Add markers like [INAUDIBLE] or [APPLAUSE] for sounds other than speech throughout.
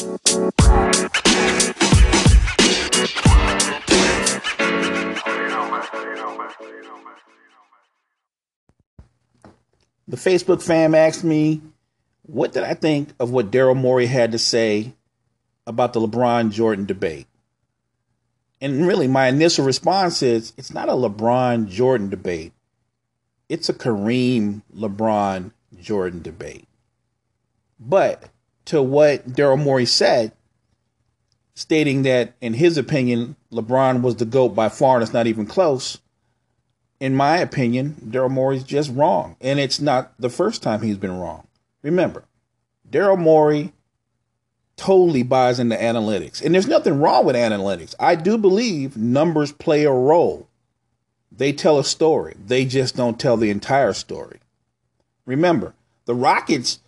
The Facebook fam asked me, what did I think of what Daryl Morey had to say about the LeBron Jordan debate? And really, my initial response is it's not a LeBron Jordan debate, it's a Kareem LeBron Jordan debate. But to what Daryl Morey said, stating that in his opinion, LeBron was the GOAT by far and it's not even close, in my opinion, Daryl Morey's just wrong. And it's not the first time he's been wrong. Remember, Daryl Morey totally buys into analytics. And there's nothing wrong with analytics. I do believe numbers play a role. They tell a story, they just don't tell the entire story. Remember, the Rockets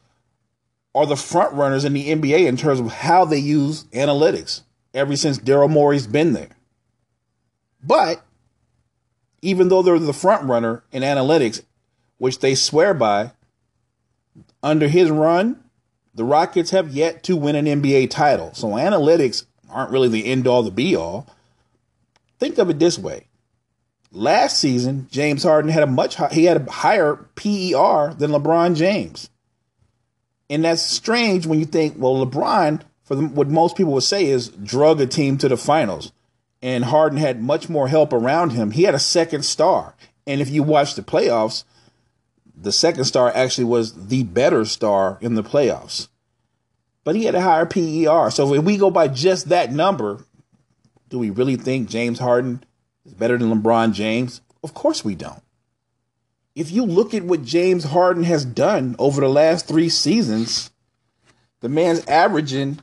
are the front runners in the NBA in terms of how they use analytics ever since Daryl Morey's been there. But even though they're the front runner in analytics, which they swear by, under his run, the Rockets have yet to win an NBA title. So analytics aren't really the end all, the be all. Think of it this way. Last season, James Harden had a much he had a higher PER than LeBron James. And that's strange when you think, well, LeBron, for the, what most people would say is drug a team to the finals and Harden had much more help around him. He had a second star. And if you watch the playoffs, the second star actually was the better star in the playoffs. But he had a higher PER. So if we go by just that number, do we really think James Harden is better than LeBron James? Of course we don't. If you look at what James Harden has done over the last three seasons, the man's averaging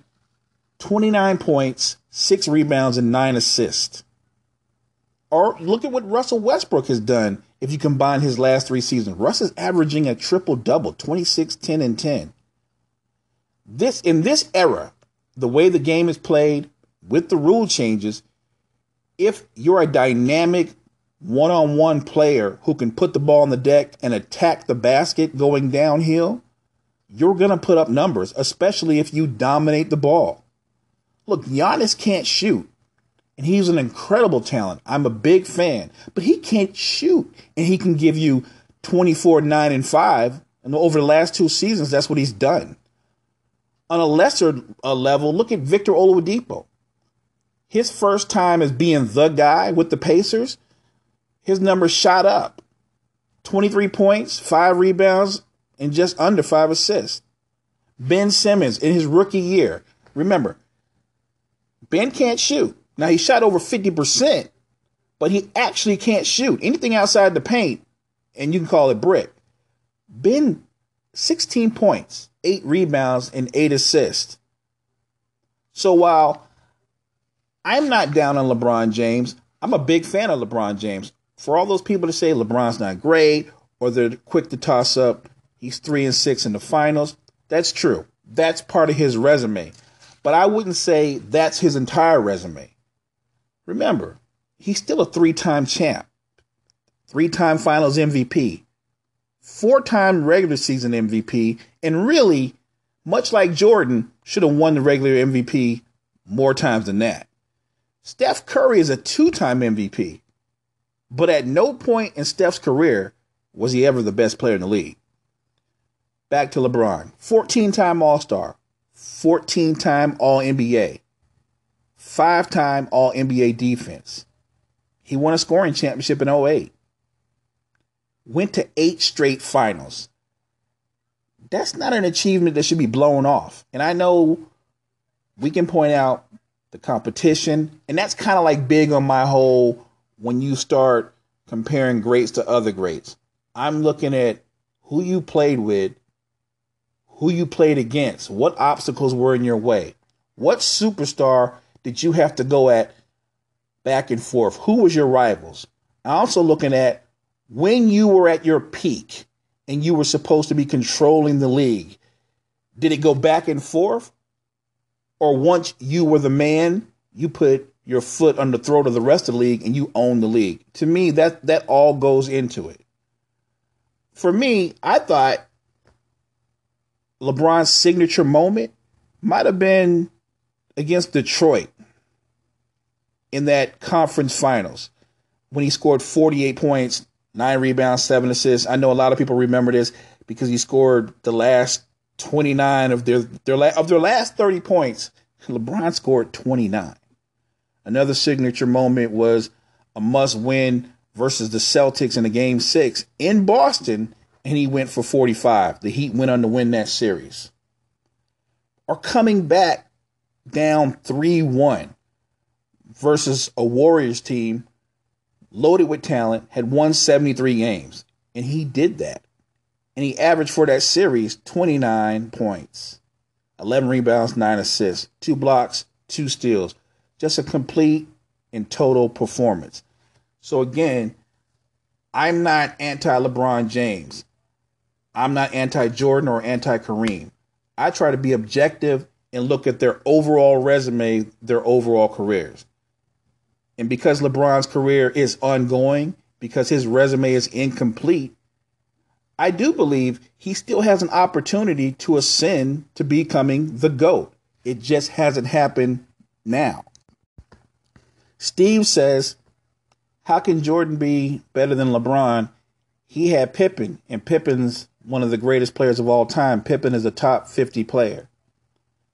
29 points, six rebounds, and nine assists. Or look at what Russell Westbrook has done if you combine his last three seasons. Russ is averaging a triple double 26, 10, and 10. This in this era, the way the game is played with the rule changes, if you're a dynamic one-on-one player who can put the ball on the deck and attack the basket going downhill, you're going to put up numbers, especially if you dominate the ball. Look, Giannis can't shoot, and he's an incredible talent. I'm a big fan, but he can't shoot, and he can give you 24, 9, and 5. And over the last two seasons, that's what he's done. On a lesser uh, level, look at Victor Oladipo. His first time as being the guy with the Pacers, his numbers shot up 23 points, five rebounds, and just under five assists. Ben Simmons in his rookie year. Remember, Ben can't shoot. Now he shot over 50%, but he actually can't shoot anything outside the paint, and you can call it brick. Ben, 16 points, eight rebounds, and eight assists. So while I'm not down on LeBron James, I'm a big fan of LeBron James. For all those people to say LeBron's not great or they're quick to toss up, he's three and six in the finals. That's true. That's part of his resume. But I wouldn't say that's his entire resume. Remember, he's still a three time champ, three time finals MVP, four time regular season MVP, and really, much like Jordan, should have won the regular MVP more times than that. Steph Curry is a two time MVP, but at no point in Steph's career was he ever the best player in the league. Back to LeBron, 14 time All Star, 14 time All NBA, five time All NBA defense. He won a scoring championship in 08. Went to eight straight finals. That's not an achievement that should be blown off. And I know we can point out the competition, and that's kind of like big on my whole when you start comparing greats to other greats. I'm looking at who you played with who you played against, what obstacles were in your way, what superstar did you have to go at back and forth, who was your rivals. I'm also looking at when you were at your peak and you were supposed to be controlling the league, did it go back and forth? Or once you were the man, you put your foot on the throat of the rest of the league and you own the league. To me, that that all goes into it. For me, I thought LeBron's signature moment might have been against Detroit in that conference finals when he scored 48 points, nine rebounds, seven assists. I know a lot of people remember this because he scored the last 29 of their their of their last 30 points. LeBron scored 29. Another signature moment was a must-win versus the Celtics in the game 6 in Boston and he went for 45. The Heat went on to win that series. Or coming back down 3-1 versus a Warriors team loaded with talent, had won 73 games. And he did that. And he averaged for that series 29 points, 11 rebounds, 9 assists, 2 blocks, 2 steals. Just a complete and total performance. So, again, I'm not anti LeBron James. I'm not anti Jordan or anti Kareem. I try to be objective and look at their overall resume, their overall careers. And because LeBron's career is ongoing, because his resume is incomplete, I do believe he still has an opportunity to ascend to becoming the GOAT. It just hasn't happened now. Steve says, How can Jordan be better than LeBron? He had Pippen, and Pippen's one of the greatest players of all time. Pippen is a top 50 player.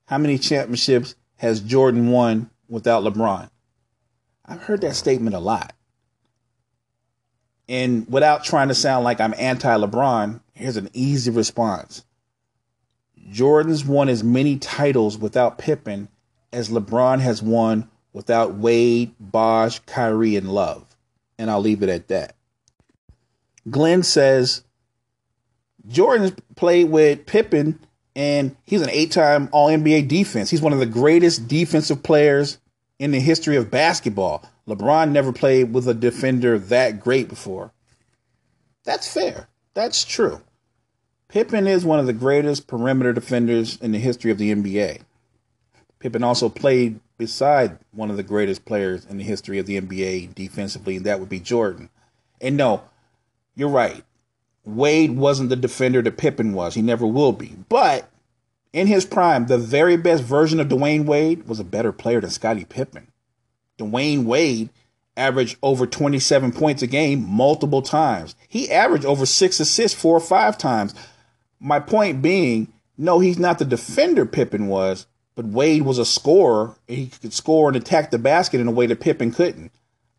How many championships has Jordan won without LeBron? I've heard that statement a lot. And without trying to sound like I'm anti LeBron, here's an easy response Jordan's won as many titles without Pippen as LeBron has won without Wade, Bosh, Kyrie, and Love. And I'll leave it at that. Glenn says Jordan played with Pippen and he's an eight time All NBA defense. He's one of the greatest defensive players in the history of basketball. LeBron never played with a defender that great before. That's fair. That's true. Pippen is one of the greatest perimeter defenders in the history of the NBA. Pippen also played beside one of the greatest players in the history of the NBA defensively, and that would be Jordan. And no, you're right. Wade wasn't the defender that Pippen was. He never will be. But in his prime, the very best version of Dwyane Wade was a better player than Scottie Pippen. Dwyane Wade averaged over 27 points a game multiple times. He averaged over six assists four or five times. My point being, no, he's not the defender Pippen was, but Wade was a scorer. and He could score and attack the basket in a way that Pippen couldn't.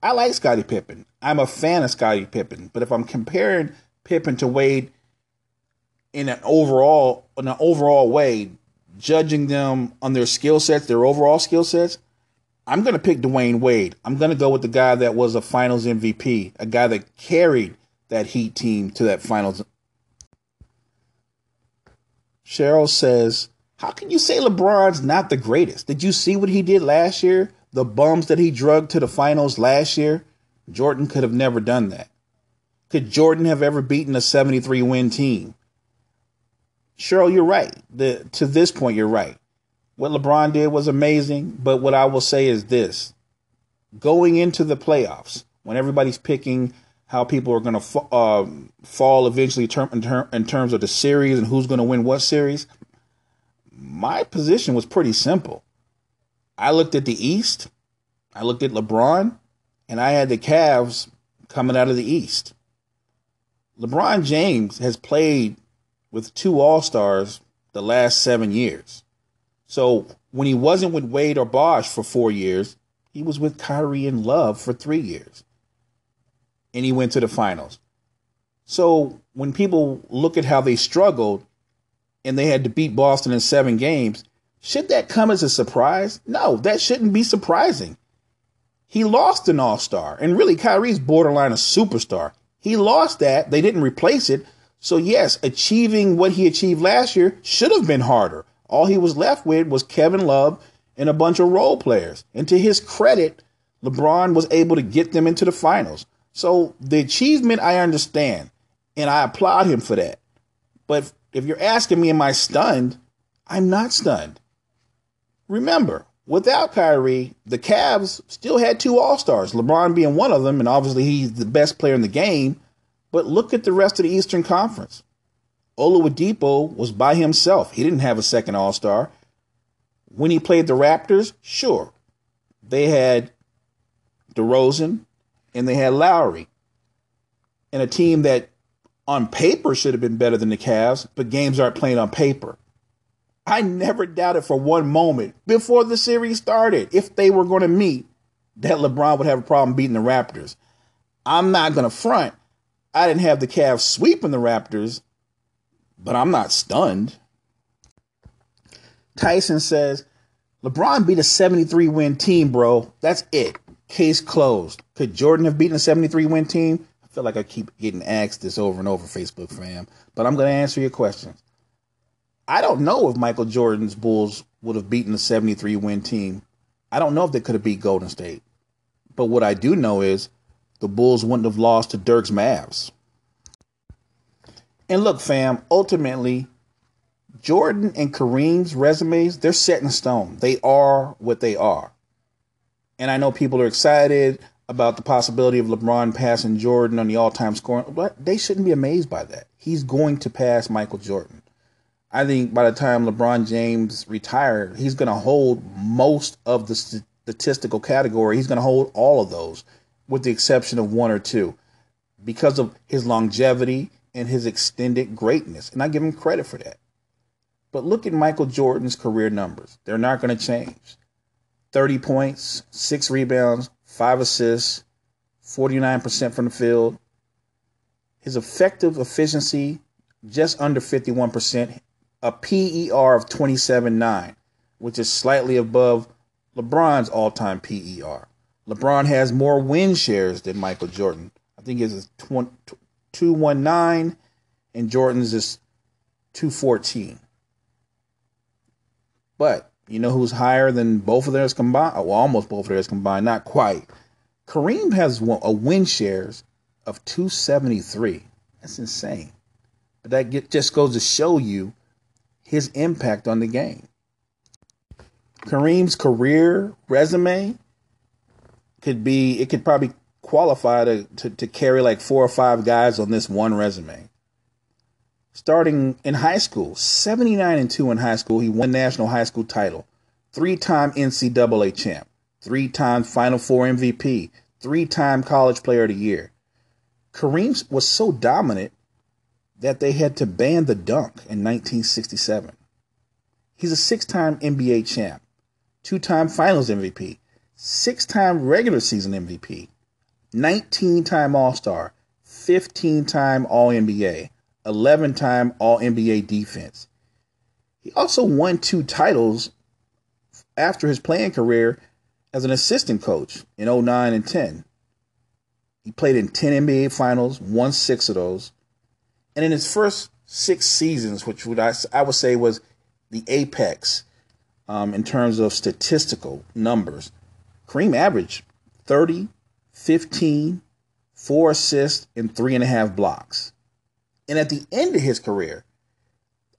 I like Scottie Pippen. I'm a fan of Scottie Pippen. But if I'm comparing Pippen to Wade, in an overall in an overall way, judging them on their skill sets, their overall skill sets, I'm going to pick Dwyane Wade. I'm going to go with the guy that was a Finals MVP, a guy that carried that Heat team to that Finals. Cheryl says, "How can you say LeBron's not the greatest? Did you see what he did last year? The bums that he drugged to the Finals last year. Jordan could have never done that. Could Jordan have ever beaten a 73 win team? Cheryl, you're right. The, to this point, you're right. What LeBron did was amazing, but what I will say is this going into the playoffs, when everybody's picking how people are going to uh, fall eventually term, in, ter- in terms of the series and who's going to win what series, my position was pretty simple. I looked at the East, I looked at LeBron, and I had the Cavs coming out of the East. LeBron James has played with two All Stars the last seven years. So when he wasn't with Wade or Bosh for four years, he was with Kyrie and Love for three years. And he went to the finals. So when people look at how they struggled and they had to beat Boston in seven games, should that come as a surprise? No, that shouldn't be surprising. He lost an all star, and really, Kyrie's borderline a superstar. He lost that. They didn't replace it. So, yes, achieving what he achieved last year should have been harder. All he was left with was Kevin Love and a bunch of role players. And to his credit, LeBron was able to get them into the finals. So, the achievement I understand, and I applaud him for that. But if you're asking me, am I stunned? I'm not stunned. Remember, without Kyrie, the Cavs still had two All Stars, LeBron being one of them, and obviously he's the best player in the game. But look at the rest of the Eastern Conference. Oladipo was by himself. He didn't have a second All Star. When he played the Raptors, sure. They had DeRozan and they had Lowry. And a team that on paper should have been better than the Cavs, but games aren't played on paper. I never doubted for one moment before the series started if they were going to meet that LeBron would have a problem beating the Raptors. I'm not going to front. I didn't have the Cavs sweeping the Raptors, but I'm not stunned. Tyson says, LeBron beat a 73 win team, bro. That's it. Case closed. Could Jordan have beaten a 73 win team? Feel like I keep getting asked this over and over, Facebook fam, but I'm going to answer your questions. I don't know if Michael Jordan's Bulls would have beaten the 73 win team. I don't know if they could have beat Golden State. But what I do know is the Bulls wouldn't have lost to Dirk's Mavs. And look, fam, ultimately, Jordan and Kareem's resumes, they're set in stone. They are what they are. And I know people are excited about the possibility of LeBron passing Jordan on the all time scoring, but they shouldn't be amazed by that. He's going to pass Michael Jordan. I think by the time LeBron James retired, he's going to hold most of the statistical category. He's going to hold all of those, with the exception of one or two, because of his longevity and his extended greatness. And I give him credit for that. But look at Michael Jordan's career numbers. They're not going to change 30 points, six rebounds, five assists, 49% from the field. His effective efficiency, just under 51% a PER of 27.9, which is slightly above LeBron's all time PER. LeBron has more win shares than Michael Jordan. I think it's 219 and Jordan's is 214. But you know who's higher than both of theirs combined? Oh, well, almost both of theirs combined, not quite. Kareem has a win shares of 273. That's insane. But that get, just goes to show you his impact on the game. Kareem's career resume could be, it could probably qualify to, to, to carry like four or five guys on this one resume. Starting in high school, 79 and 2 in high school, he won national high school title, three time NCAA champ, three time Final Four MVP, three time College Player of the Year. Kareem was so dominant that they had to ban the dunk in 1967. He's a six time NBA champ, two time finals MVP, six time regular season MVP, 19 time All Star, 15 time All NBA, 11 time All NBA defense. He also won two titles after his playing career as an assistant coach in 09 and 10. He played in 10 NBA finals, won six of those, and in his first six seasons, which would I, I would say was the apex um, in terms of statistical numbers, Kareem averaged 30, 15, four assists, and three and a half blocks. And at the end of his career,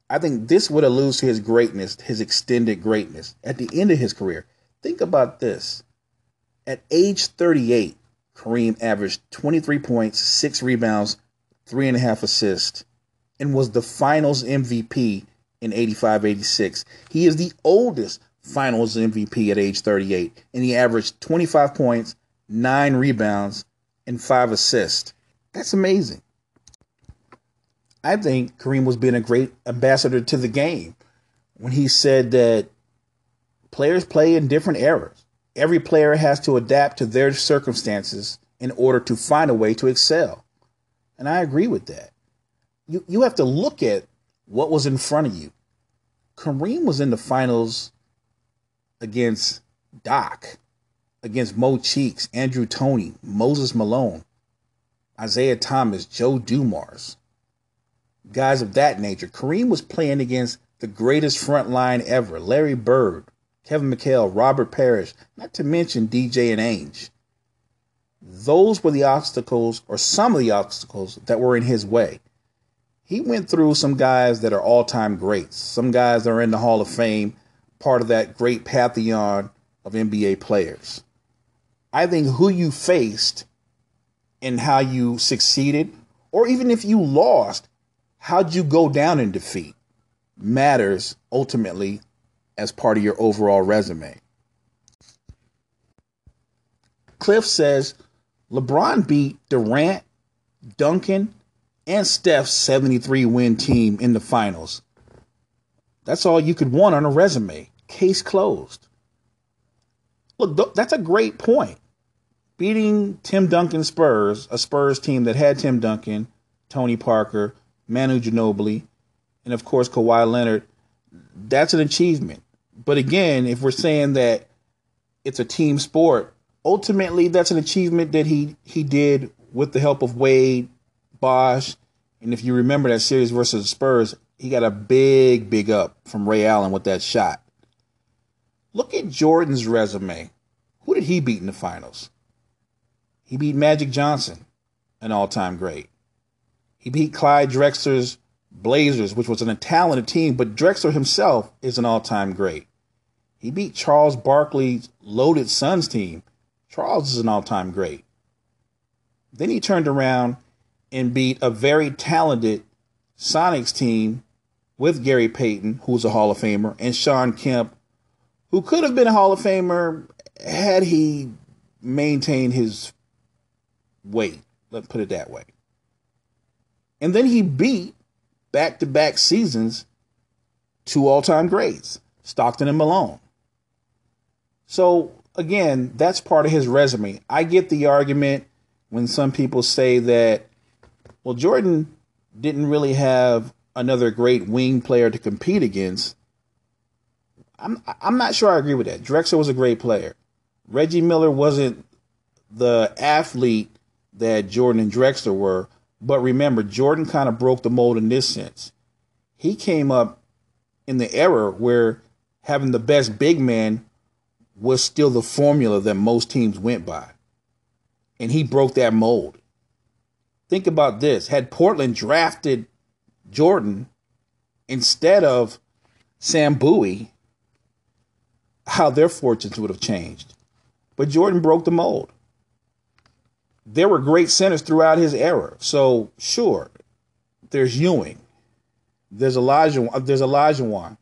I think this would allude to his greatness, his extended greatness. At the end of his career, think about this. At age 38, Kareem averaged 23 points, six rebounds, three and a half assists, and was the finals MVP in 85 86. He is the oldest finals MVP at age 38, and he averaged 25 points, nine rebounds, and five assists. That's amazing. I think Kareem was being a great ambassador to the game when he said that players play in different eras. Every player has to adapt to their circumstances in order to find a way to excel. And I agree with that. You you have to look at what was in front of you. Kareem was in the finals against Doc, against Mo Cheeks, Andrew Toney, Moses Malone, Isiah Thomas, Joe Dumars, guys of that nature. Kareem was playing against the greatest front line ever Larry Bird, Kevin McHale, Robert Parish, not to mention DJ and Ainge. Those were the obstacles, or some of the obstacles, that were in his way. He went through some guys that are all time greats, some guys that are in the Hall of Fame, part of that great pantheon of NBA players. I think who you faced and how you succeeded, or even if you lost, how'd you go down in defeat matters ultimately as part of your overall resume. Cliff says LeBron beat Durant, Duncan, and Steph's 73 win team in the finals. That's all you could want on a resume. Case closed. Look, that's a great point. Beating Tim Duncan Spurs, a Spurs team that had Tim Duncan, Tony Parker, Manu Ginobili, and of course Kawhi Leonard, that's an achievement. But again, if we're saying that it's a team sport, ultimately that's an achievement that he he did with the help of Wade, Bosh, and if you remember that series versus the Spurs, he got a big, big up from Ray Allen with that shot. Look at Jordan's resume. Who did he beat in the finals? He beat Magic Johnson, an all time great. He beat Clyde Drexler's Blazers, which was an talented team, but Drexler himself is an all time great. He beat Charles Barkley's loaded Suns team. Charles is an all time great. Then he turned around and beat a very talented Sonics team with Gary Payton, who's a Hall of Famer, and Shawn Kemp, who could have been a Hall of Famer had he maintained his weight. Let's put it that way. And then he beat back to back seasons two all time greats, Stockton and Malone. So, again, that's part of his resume. I get the argument when some people say that well, Jordan didn't really have another great wing player to compete against. I'm I'm not sure I agree with that. Drexler was a great player. Reggie Miller wasn't the athlete that Jordan and Drexler were, but remember, Jordan kind of broke the mold in this sense. He came up in the era where having the best big man was still the formula that most teams went by. And he broke that mold. Think about this. Had Portland drafted Jordan instead of Sam Bowie, how their fortunes would have changed. But Jordan broke the mold. There were great centers throughout his era. So sure, there's Ewing. There's Elijah. Uh, there's Olajuwon.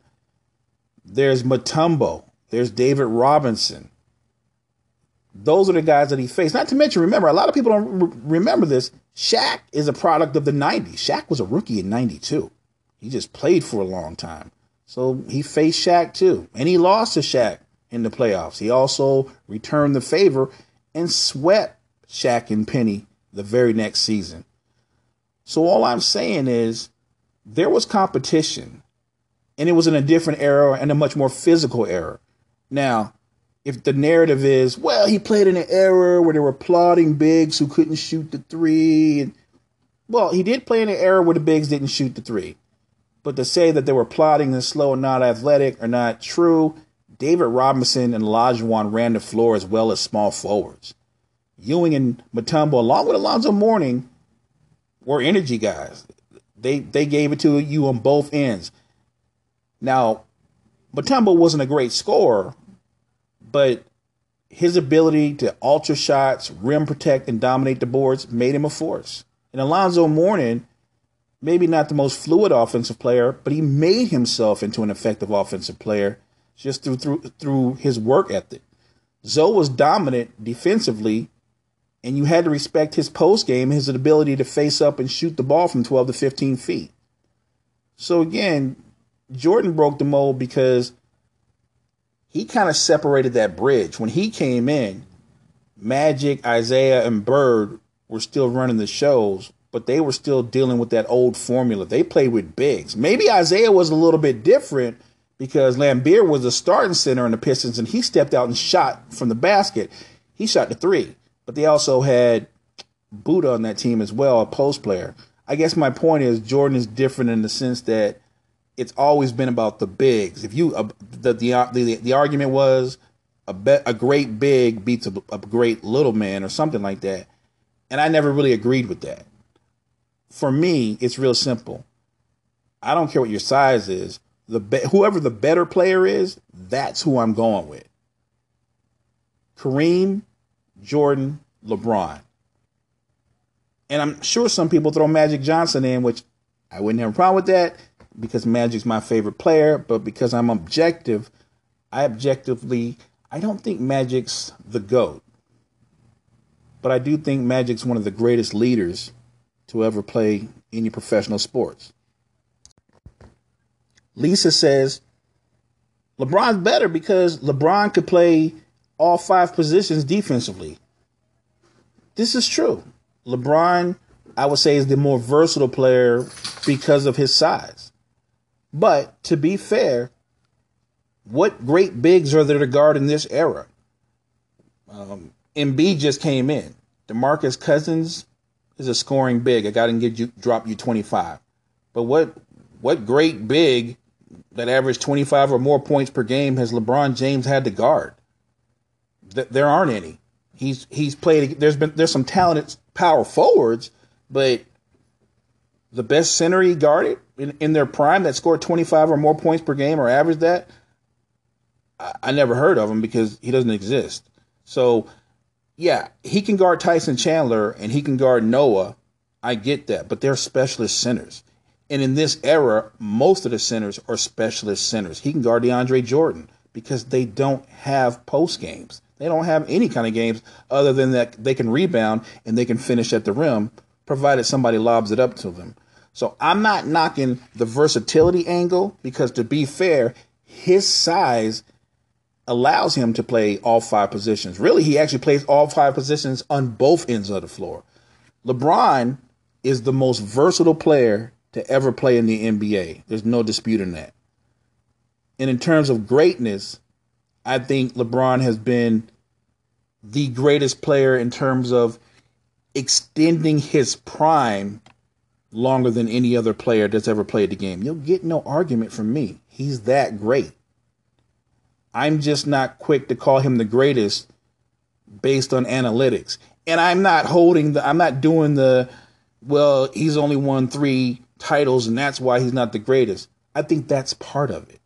There's Mutombo, There's David Robinson. Those are the guys that he faced. Not to mention, remember, a lot of people don't remember this. Shaq is a product of the 90s. Shaq was a rookie in 92. He just played for a long time. So he faced Shaq too. And he lost to Shaq in the playoffs. He also returned the favor and swept Shaq and Penny the very next season. So all I'm saying is there was competition. And it was in a different era and a much more physical era. Now, if the narrative is, well, he played in an era where there were plotting bigs who couldn't shoot the three. And, well, he did play in an era where the bigs didn't shoot the three. But to say that they were plotting and slow and not athletic are not true. David Robinson and Olajuwon ran the floor as well as small forwards. Ewing and Mutombo, along with Alonzo Mourning, were energy guys. They they gave it to you on both ends. Now, Mutombo wasn't a great scorer, but his ability to alter shots, rim protect, and dominate the boards made him a force. And Alonzo Mourning, maybe not the most fluid offensive player, but he made himself into an effective offensive player just through through through his work ethic. Zo was dominant defensively, and you had to respect his post game, his ability to face up and shoot the ball from 12 to 15 feet. So again, Jordan broke the mold because he kind of separated that bridge. When he came in, Magic, Isiah, and Bird were still running the shows, but they were still dealing with that old formula. They played with bigs. Maybe Isiah was a little bit different because Laimbeer was the starting center in the Pistons and he stepped out and shot from the basket. He shot the three, but they also had Buddha on that team as well, a post player. I guess my point is Jordan is different in the sense that it's always been about the bigs. If you uh, the, the the the argument was a bet a great big beats a, a great little man or something like that, and I never really agreed with that. For me, it's real simple. I don't care what your size is. The be- whoever the better player is, that's who I'm going with. Kareem, Jordan, LeBron. And I'm sure some people throw Magic Johnson in, which I wouldn't have a problem with that because Magic's my favorite player, but because I'm objective, I objectively, I don't think Magic's the GOAT. But I do think Magic's one of the greatest leaders to ever play any professional sports. Lisa says LeBron's better because LeBron could play all five positions defensively. This is true. LeBron, I would say, is the more versatile player because of his size. But to be fair, what great bigs are there to guard in this era? Um, Embiid just came in. DeMarcus Cousins is a scoring big. I got to get you drop you 25. But what what great big that averaged 25 or more points per game has LeBron James had to guard? Th- there aren't any. He's he's played. There's been there's some talented power forwards, but the best center he guarded in, in their prime that scored 25 or more points per game or averaged that, I, I never heard of him because he doesn't exist. So yeah, he can guard Tyson Chandler and he can guard Noah. I get that, but they're specialist centers. And in this era, most of the centers are specialist centers. He can guard DeAndre Jordan because they don't have post games. They don't have any kind of games other than that they can rebound and they can finish at the rim, provided somebody lobs it up to them. So I'm not knocking the versatility angle because, to be fair, his size allows him to play all five positions. Really, he actually plays all five positions on both ends of the floor. LeBron is the most versatile player to ever play in the NBA. There's no dispute in that. And in terms of greatness, I think LeBron has been the greatest player in terms of extending his prime longer than any other player that's ever played the game. You'll get no argument from me. He's that great. I'm just not quick to call him the greatest based on analytics. And I'm not holding the I'm not doing the well, he's only won 3 titles and that's why he's not the greatest. I think that's part of it.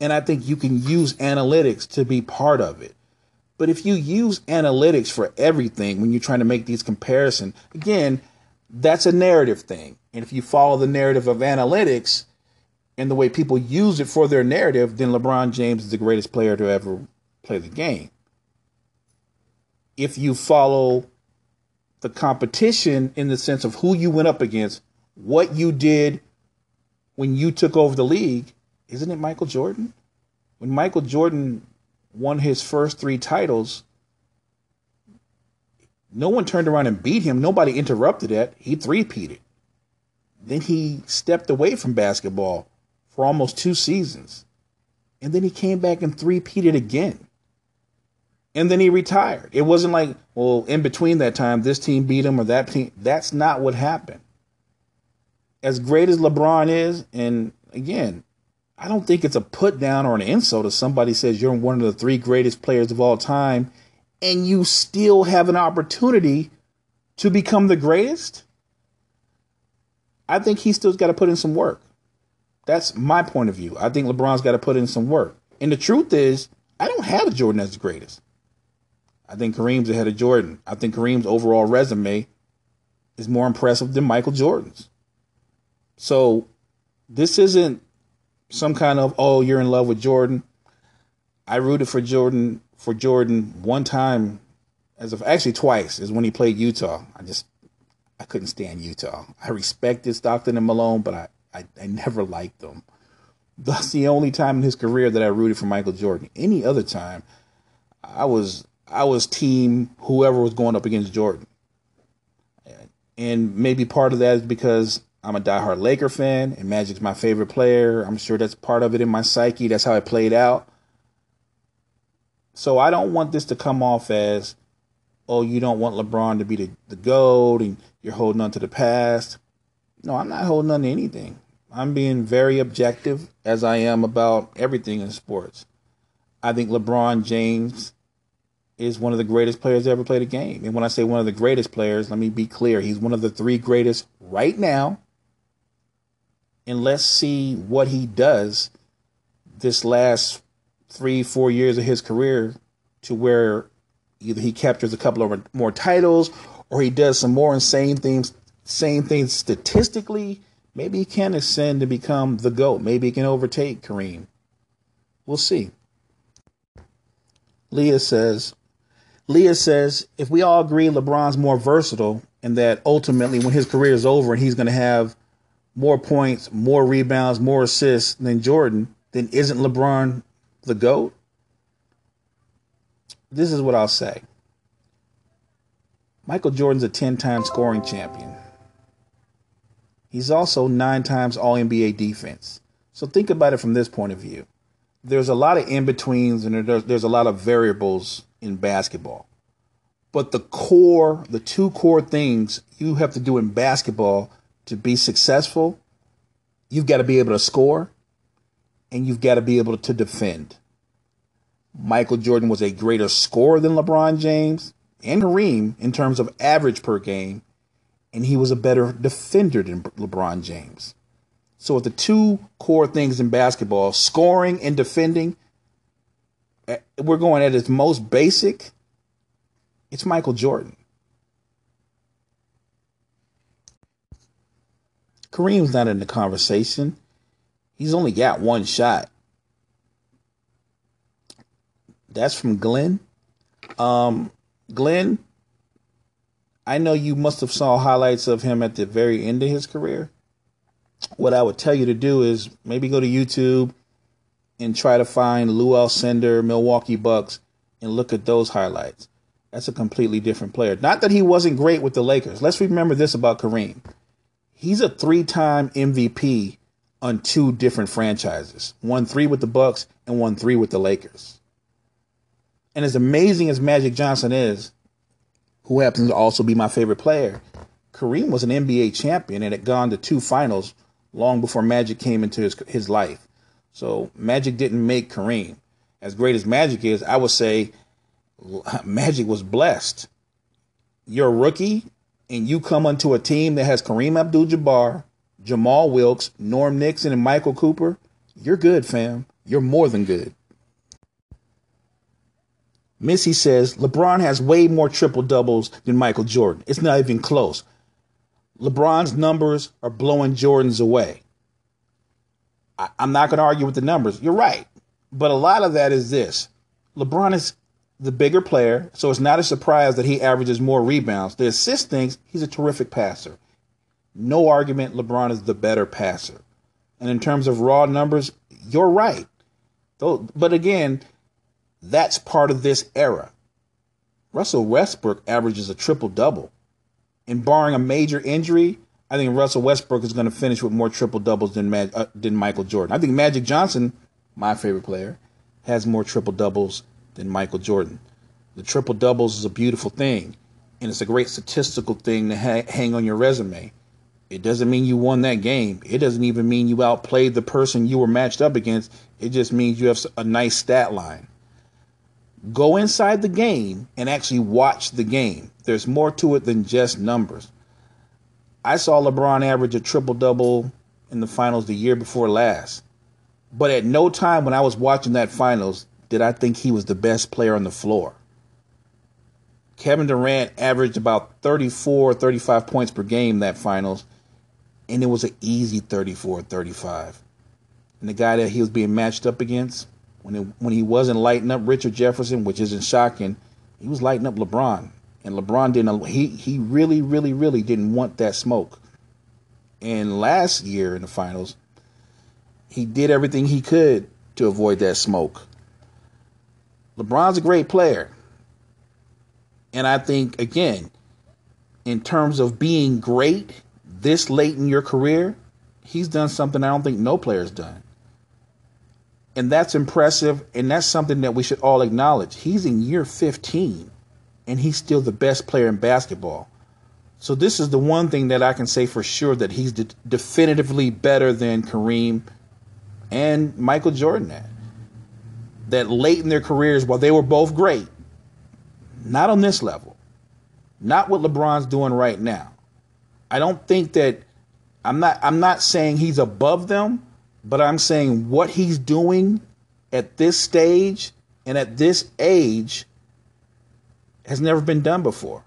And I think you can use analytics to be part of it. But if you use analytics for everything when you're trying to make these comparisons, again, that's a narrative thing. And if you follow the narrative of analytics, and the way people use it for their narrative, then LeBron James is the greatest player to ever play the game. If you follow the competition in the sense of who you went up against, what you did when you took over the league, isn't it Michael Jordan? When Michael Jordan won his first three titles, no one turned around and beat him. Nobody interrupted that. He three-peated. Then he stepped away from basketball for almost two seasons. And then he came back and three-peated again. And then he retired. It wasn't like, well, in between that time, this team beat him or that team. That's not what happened. As great as LeBron is, and again, I don't think it's a put down or an insult if somebody says you're one of the three greatest players of all time and you still have an opportunity to become the greatest. I think he still's got to put in some work. That's my point of view. I think LeBron's got to put in some work. And the truth is, I don't have a Jordan as the greatest. I think Kareem's ahead of Jordan. I think Kareem's overall resume is more impressive than Michael Jordan's. So this isn't some kind of oh you're in love with Jordan. I rooted for Jordan for Jordan one time as of actually twice is when he played Utah. I just I couldn't stand Utah. I respected Stockton and Malone, but I I, I never liked them. That's the only time in his career that I rooted for Michael Jordan. Any other time, I was I was team whoever was going up against Jordan. And maybe part of that is because I'm a diehard Laker fan and Magic's my favorite player. I'm sure that's part of it in my psyche. That's how it played out. So I don't want this to come off as, oh, you don't want LeBron to be the, the GOAT and you're holding on to the past. No, I'm not holding on to anything. I'm being very objective as I am about everything in sports. I think LeBron James is one of the greatest players to ever played the game. And when I say one of the greatest players, let me be clear. He's one of the three greatest right now. And let's see what he does this last three, four years of his career to where either he captures a couple of more titles or he does some more insane things, same things statistically Maybe he can ascend to become the GOAT. Maybe he can overtake Kareem. We'll see. Leah says, Leah says, if we all agree LeBron's more versatile and that ultimately when his career is over and he's going to have more points, more rebounds, more assists than Jordan, then isn't LeBron the GOAT? This is what I'll say. Michael Jordan's a 10 time scoring champion. He's also nine times All NBA defense. So think about it from this point of view. There's a lot of in betweens and there's, there's a lot of variables in basketball. But the core, the two core things you have to do in basketball to be successful, you've got to be able to score and you've got to be able to defend. Michael Jordan was a greater scorer than LeBron James and Kareem in terms of average per game, and he was a better defender than LeBron James. So, with the two core things in basketball, scoring and defending, eh, we're going at its most basic. It's Michael Jordan. Kareem's not in the conversation. He's only got one shot. That's from Glenn. Um, Glenn, I know you must have saw highlights of him at the very end of his career. What I would tell you to do is maybe go to YouTube and try to find Lew Alcindor, Milwaukee Bucks, and look at those highlights. That's a completely different player. Not that he wasn't great with the Lakers. Let's remember this about Kareem. He's a three-time MVP on two different franchises. One three with the Bucks and one three with the Lakers. And as amazing as Magic Johnson is, who happens to also be my favorite player, Kareem was an NBA champion and had gone to two finals long before Magic came into his, his life. So Magic didn't make Kareem. As great as Magic is, I would say Magic was blessed. You're a rookie and you come onto a team that has Kareem Abdul Jabbar, Jamal Wilkes, Norm Nixon, and Michael Cooper. You're good, fam. You're more than good. Missy says LeBron has way more triple doubles than Michael Jordan. It's not even close. LeBron's numbers are blowing Jordan's away. I, am not going to argue with the numbers. You're right. But a lot of that is this LeBron is the bigger player, so it's not a surprise that he averages more rebounds. The assist things, he's a terrific passer. No argument, LeBron is the better passer. And in terms of raw numbers, you're right. But again, that's part of this era. Russell Westbrook averages a triple double. And barring a major injury, I think Russell Westbrook is going to finish with more triple doubles than Mag- uh, than Michael Jordan. I think Magic Johnson, my favorite player, has more triple doubles than Michael Jordan. The triple doubles is a beautiful thing, and it's a great statistical thing to ha- hang on your resume. It doesn't mean you won that game. It doesn't even mean you outplayed the person you were matched up against. It just means you have a nice stat line go inside the game and actually watch the game. There's more to it than just numbers. I saw LeBron average a triple double in the finals the year before last. But at no time when I was watching that finals did I think he was the best player on the floor. Kevin Durant averaged about 34, 35 points per game that finals, and it was an easy 34, 35. And the guy that he was being matched up against, when it, when he wasn't lighting up Richard Jefferson, which isn't shocking, he was lighting up LeBron, and LeBron didn't. He he really really really didn't want that smoke. And last year in the finals, he did everything he could to avoid that smoke. LeBron's a great player. And I think, again, in terms of being great this late in your career, he's done something I don't think no player's done. And that's impressive. And that's something that we should all acknowledge. He's in year 15 and he's still the best player in basketball. So this is the one thing that I can say for sure that he's de- definitively better than Kareem and Michael Jordan at. That late in their careers, while they were both great, not on this level, not what LeBron's doing right now. I don't think that I'm not I'm not saying he's above them, but I'm saying what he's doing at this stage and at this age has never been done before.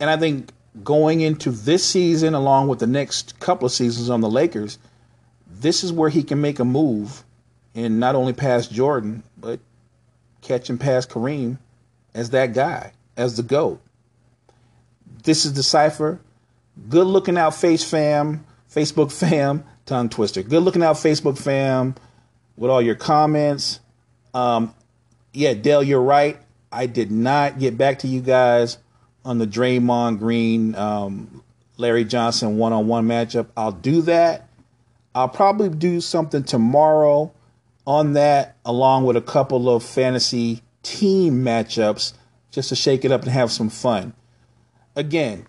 And I think going into this season, along with the next couple of seasons on the Lakers, this is where he can make a move and not only pass Jordan, but catching past Kareem as that guy, as the GOAT. This is the cipher. Good looking out, face fam, Facebook fam, [LAUGHS] tongue twister. Good looking out, Facebook fam, with all your comments. Um, yeah, Dale, you're right. I did not get back to you guys on the Draymond Green, um, Larry Johnson one on one matchup. I'll do that. I'll probably do something tomorrow on that, along with a couple of fantasy team matchups, just to shake it up and have some fun. Again,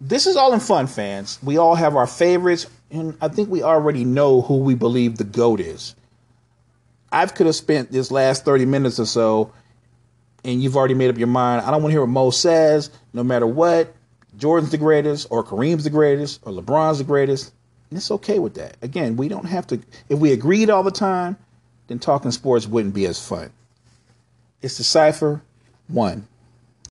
this is all in fun, fans. We all have our favorites, and I think we already know who we believe the GOAT is. I could have spent this last 30 minutes or so, and you've already made up your mind. I don't want to hear what Mo says, no matter what. Jordan's the greatest, or Kareem's the greatest, or LeBron's the greatest. And it's okay with that. Again, we don't have to, if we agreed all the time, then talking sports wouldn't be as fun. It's Decipher one.